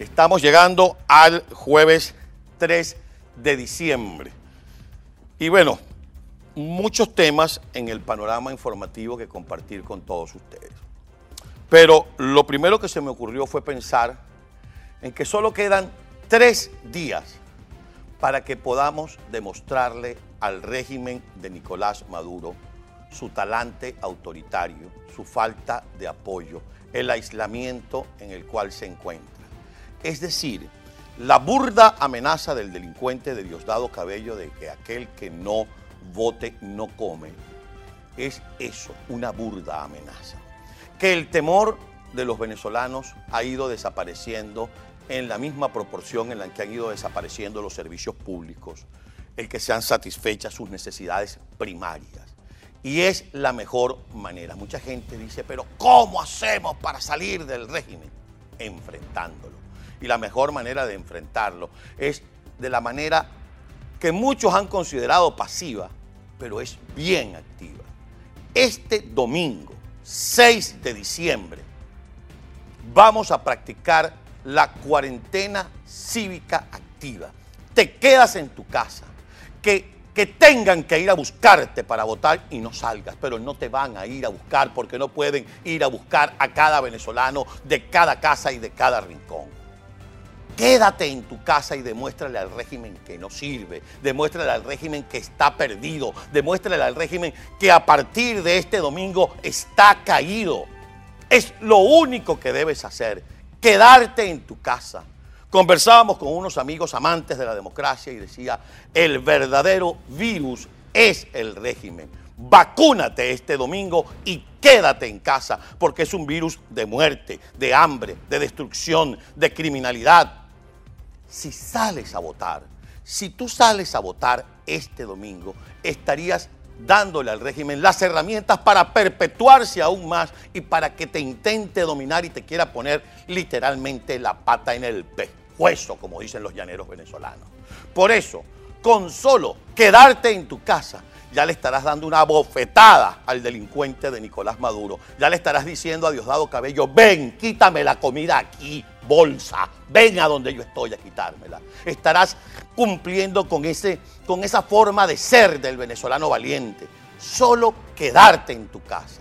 Estamos llegando al jueves 3 de diciembre. Y bueno, muchos temas en el panorama informativo que compartir con todos ustedes. Pero lo primero que se me ocurrió fue pensar en que solo quedan tres días para que podamos demostrarle al régimen de Nicolás Maduro su talante autoritario, su falta de apoyo, el aislamiento en el cual se encuentra. Es decir, la burda amenaza del delincuente de Diosdado Cabello de que aquel que no vote no come, es eso, una burda amenaza. Que el temor de los venezolanos ha ido desapareciendo en la misma proporción en la que han ido desapareciendo los servicios públicos, el que sean satisfechas sus necesidades primarias. Y es la mejor manera. Mucha gente dice, pero ¿cómo hacemos para salir del régimen? Enfrentándolo. Y la mejor manera de enfrentarlo es de la manera que muchos han considerado pasiva, pero es bien activa. Este domingo, 6 de diciembre, vamos a practicar la cuarentena cívica activa. Te quedas en tu casa. Que que tengan que ir a buscarte para votar y no salgas, pero no te van a ir a buscar porque no pueden ir a buscar a cada venezolano de cada casa y de cada rincón. Quédate en tu casa y demuéstrale al régimen que no sirve, demuéstrale al régimen que está perdido, demuéstrale al régimen que a partir de este domingo está caído. Es lo único que debes hacer, quedarte en tu casa Conversábamos con unos amigos amantes de la democracia y decía, el verdadero virus es el régimen. Vacúnate este domingo y quédate en casa, porque es un virus de muerte, de hambre, de destrucción, de criminalidad. Si sales a votar, si tú sales a votar este domingo, estarías dándole al régimen las herramientas para perpetuarse aún más y para que te intente dominar y te quiera poner literalmente la pata en el pecho hueso, como dicen los llaneros venezolanos. Por eso, con solo quedarte en tu casa, ya le estarás dando una bofetada al delincuente de Nicolás Maduro. Ya le estarás diciendo a Diosdado Cabello, ven, quítame la comida aquí, bolsa, ven a donde yo estoy a quitármela. Estarás cumpliendo con, ese, con esa forma de ser del venezolano valiente. Solo quedarte en tu casa.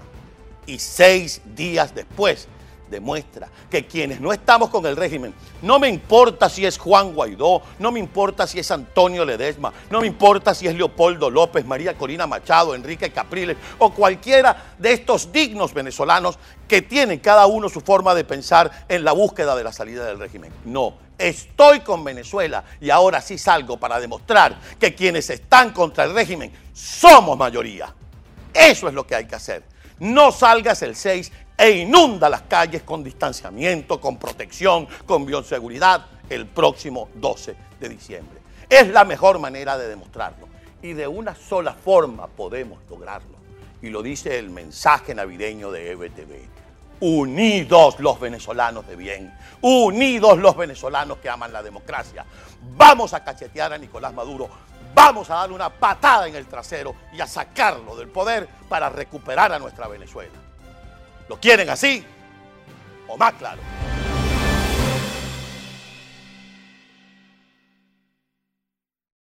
Y seis días después demuestra que quienes no estamos con el régimen, no me importa si es Juan Guaidó, no me importa si es Antonio Ledesma, no me importa si es Leopoldo López, María Corina Machado, Enrique Capriles o cualquiera de estos dignos venezolanos que tienen cada uno su forma de pensar en la búsqueda de la salida del régimen. No, estoy con Venezuela y ahora sí salgo para demostrar que quienes están contra el régimen somos mayoría. Eso es lo que hay que hacer. No salgas el 6 e inunda las calles con distanciamiento, con protección, con bioseguridad el próximo 12 de diciembre. Es la mejor manera de demostrarlo y de una sola forma podemos lograrlo. Y lo dice el mensaje navideño de EBTV. Unidos los venezolanos de bien, unidos los venezolanos que aman la democracia. Vamos a cachetear a Nicolás Maduro, vamos a darle una patada en el trasero y a sacarlo del poder para recuperar a nuestra Venezuela. ¿Lo quieren así o más claro?